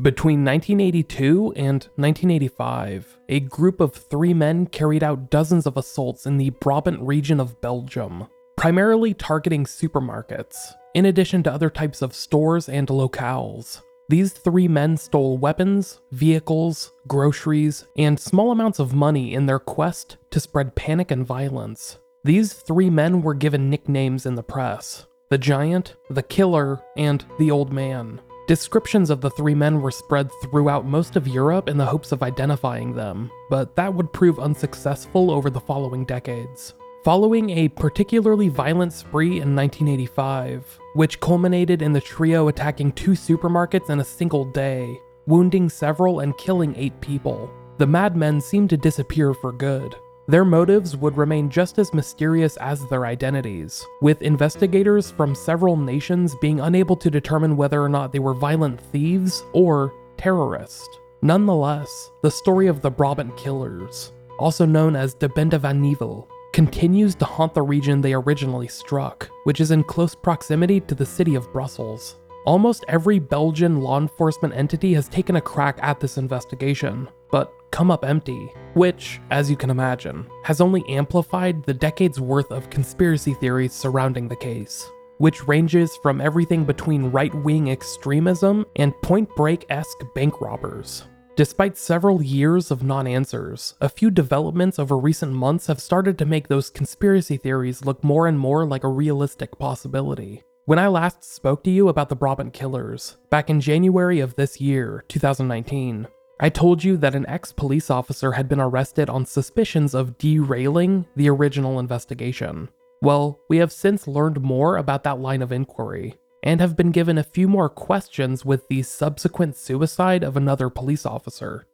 Between 1982 and 1985, a group of three men carried out dozens of assaults in the Brabant region of Belgium, primarily targeting supermarkets, in addition to other types of stores and locales. These three men stole weapons, vehicles, groceries, and small amounts of money in their quest to spread panic and violence. These three men were given nicknames in the press the Giant, the Killer, and the Old Man. Descriptions of the three men were spread throughout most of Europe in the hopes of identifying them, but that would prove unsuccessful over the following decades. Following a particularly violent spree in 1985, which culminated in the trio attacking two supermarkets in a single day, wounding several and killing eight people, the madmen seemed to disappear for good. Their motives would remain just as mysterious as their identities, with investigators from several nations being unable to determine whether or not they were violent thieves or terrorists. Nonetheless, the story of the Brabant Killers, also known as de Bende van Nijvel, continues to haunt the region they originally struck, which is in close proximity to the city of Brussels. Almost every Belgian law enforcement entity has taken a crack at this investigation, but come up empty, which, as you can imagine, has only amplified the decades worth of conspiracy theories surrounding the case, which ranges from everything between right wing extremism and point break esque bank robbers. Despite several years of non answers, a few developments over recent months have started to make those conspiracy theories look more and more like a realistic possibility. When I last spoke to you about the Brabant killers, back in January of this year, 2019, I told you that an ex police officer had been arrested on suspicions of derailing the original investigation. Well, we have since learned more about that line of inquiry, and have been given a few more questions with the subsequent suicide of another police officer.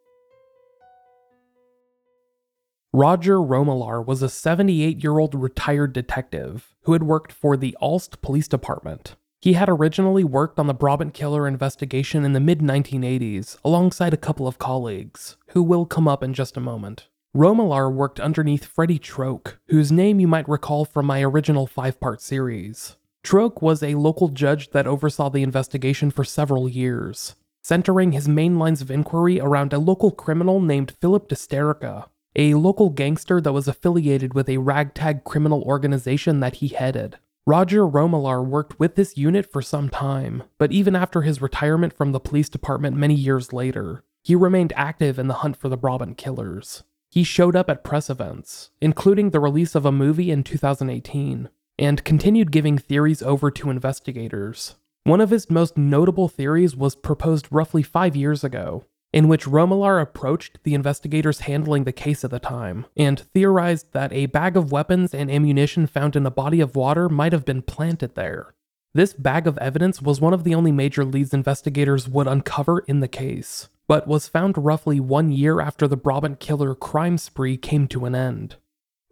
Roger Romelart was a 78 year old retired detective who had worked for the Aalst Police Department. He had originally worked on the Brabant killer investigation in the mid 1980s alongside a couple of colleagues, who will come up in just a moment. Romelart worked underneath Freddie Troch, whose name you might recall from my original five part series. Troch was a local judge that oversaw the investigation for several years, centering his main lines of inquiry around a local criminal named Philip De Staerke, a local gangster that was affiliated with a ragtag criminal organization that he headed. Roger Romelart worked with this unit for some time, but even after his retirement from the police department many years later, he remained active in the hunt for the Brabant killers. He showed up at press events, including the release of a movie in 2018, and continued giving theories over to investigators. One of his most notable theories was proposed roughly five years ago in which Romelart approached the investigators handling the case at the time and theorized that a bag of weapons and ammunition found in a body of water might have been planted there. This bag of evidence was one of the only major leads investigators would uncover in the case, but was found roughly one year after the Brabant killer crime spree came to an end.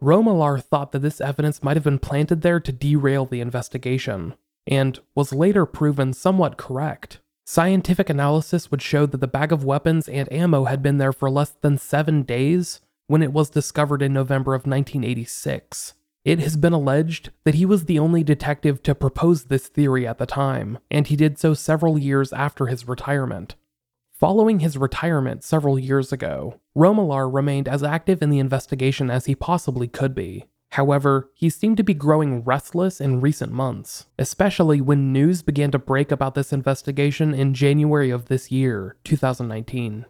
Romelart thought that this evidence might have been planted there to derail the investigation, and was later proven somewhat correct. Scientific analysis would show that the bag of weapons and ammo had been there for less than seven days when it was discovered in November of 1986. It has been alleged that he was the only detective to propose this theory at the time, and he did so several years after his retirement. Following his retirement several years ago, Romelart remained as active in the investigation as he possibly could be. However, he seemed to be growing restless in recent months, especially when news began to break about this investigation in January of this year, 2019.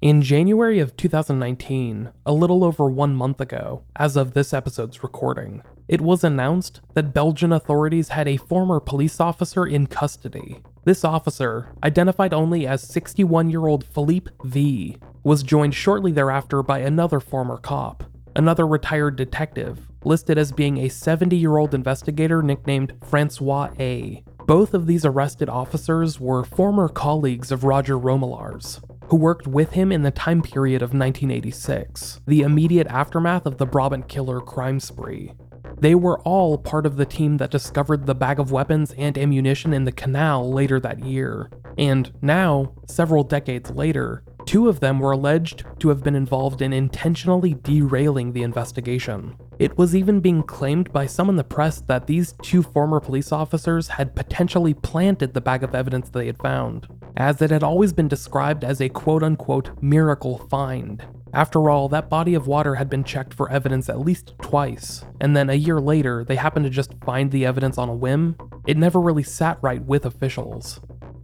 In January of 2019, a little over one month ago, as of this episode's recording, it was announced that Belgian authorities had a former police officer in custody. This officer, identified only as 61 year old Philippe V, was joined shortly thereafter by another former cop, another retired detective, listed as being a 70 year old investigator nicknamed Francois A. Both of these arrested officers were former colleagues of Roger Romelart's, who worked with him in the time period of 1986, the immediate aftermath of the Brabant killer crime spree. They were all part of the team that discovered the bag of weapons and ammunition in the canal later that year. And now, several decades later, two of them were alleged to have been involved in intentionally derailing the investigation. It was even being claimed by some in the press that these two former police officers had potentially planted the bag of evidence they had found as it had always been described as a quote unquote miracle find. After all, that body of water had been checked for evidence at least twice, and then a year later, they happened to just find the evidence on a whim. It never really sat right with officials.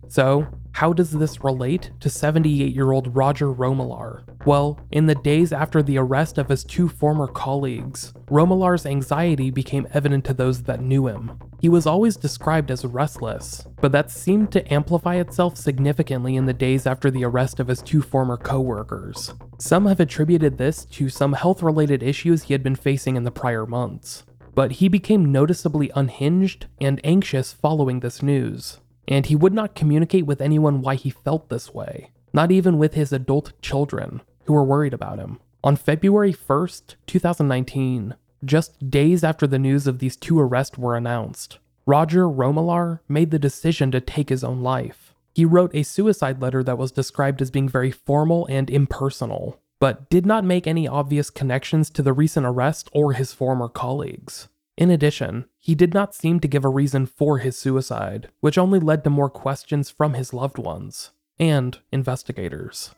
So, how does this relate to 78 year old Roger Romelart? Well, in the days after the arrest of his two former colleagues, Romelart's anxiety became evident to those that knew him. He was always described as restless, but that seemed to amplify itself significantly in the days after the arrest of his two former co-workers. Some have attributed this to some health-related issues he had been facing in the prior months, but he became noticeably unhinged and anxious following this news, and he would not communicate with anyone why he felt this way, not even with his adult children, who were worried about him. On February 1st, 2019, just days after the news of these two arrests were announced, Roger Romelart made the decision to take his own life. He wrote a suicide letter that was described as being very formal and impersonal, but did not make any obvious connections to the recent arrest or his former colleagues. In addition, he did not seem to give a reason for his suicide, which only led to more questions from his loved ones and investigators.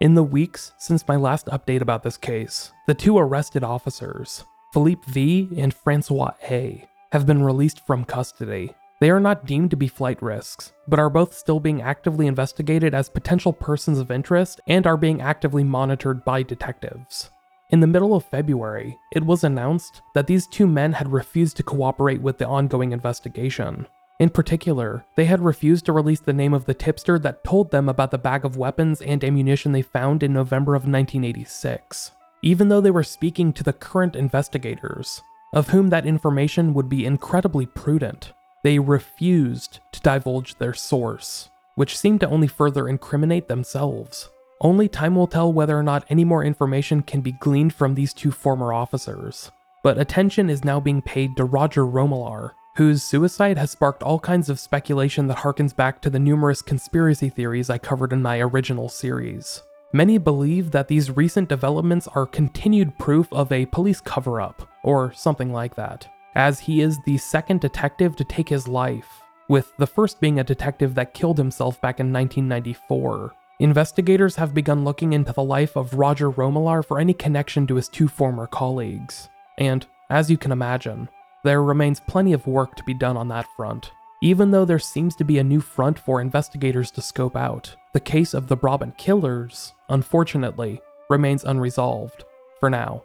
In the weeks since my last update about this case, the two arrested officers, Philippe V and Francois A, have been released from custody. They are not deemed to be flight risks, but are both still being actively investigated as potential persons of interest and are being actively monitored by detectives. In the middle of February, it was announced that these two men had refused to cooperate with the ongoing investigation, in particular, they had refused to release the name of the tipster that told them about the bag of weapons and ammunition they found in November of 1986, even though they were speaking to the current investigators, of whom that information would be incredibly prudent. They refused to divulge their source, which seemed to only further incriminate themselves. Only time will tell whether or not any more information can be gleaned from these two former officers. But attention is now being paid to Roger Romelart, whose suicide has sparked all kinds of speculation that harkens back to the numerous conspiracy theories I covered in my original series. Many believe that these recent developments are continued proof of a police cover up, or something like that, as he is the second detective to take his life, with the first being a detective that killed himself back in 1994. Investigators have begun looking into the life of Roger Romelart for any connection to his two former colleagues. And, as you can imagine, there remains plenty of work to be done on that front. Even though there seems to be a new front for investigators to scope out, the case of the Brabant killers, unfortunately, remains unresolved for now.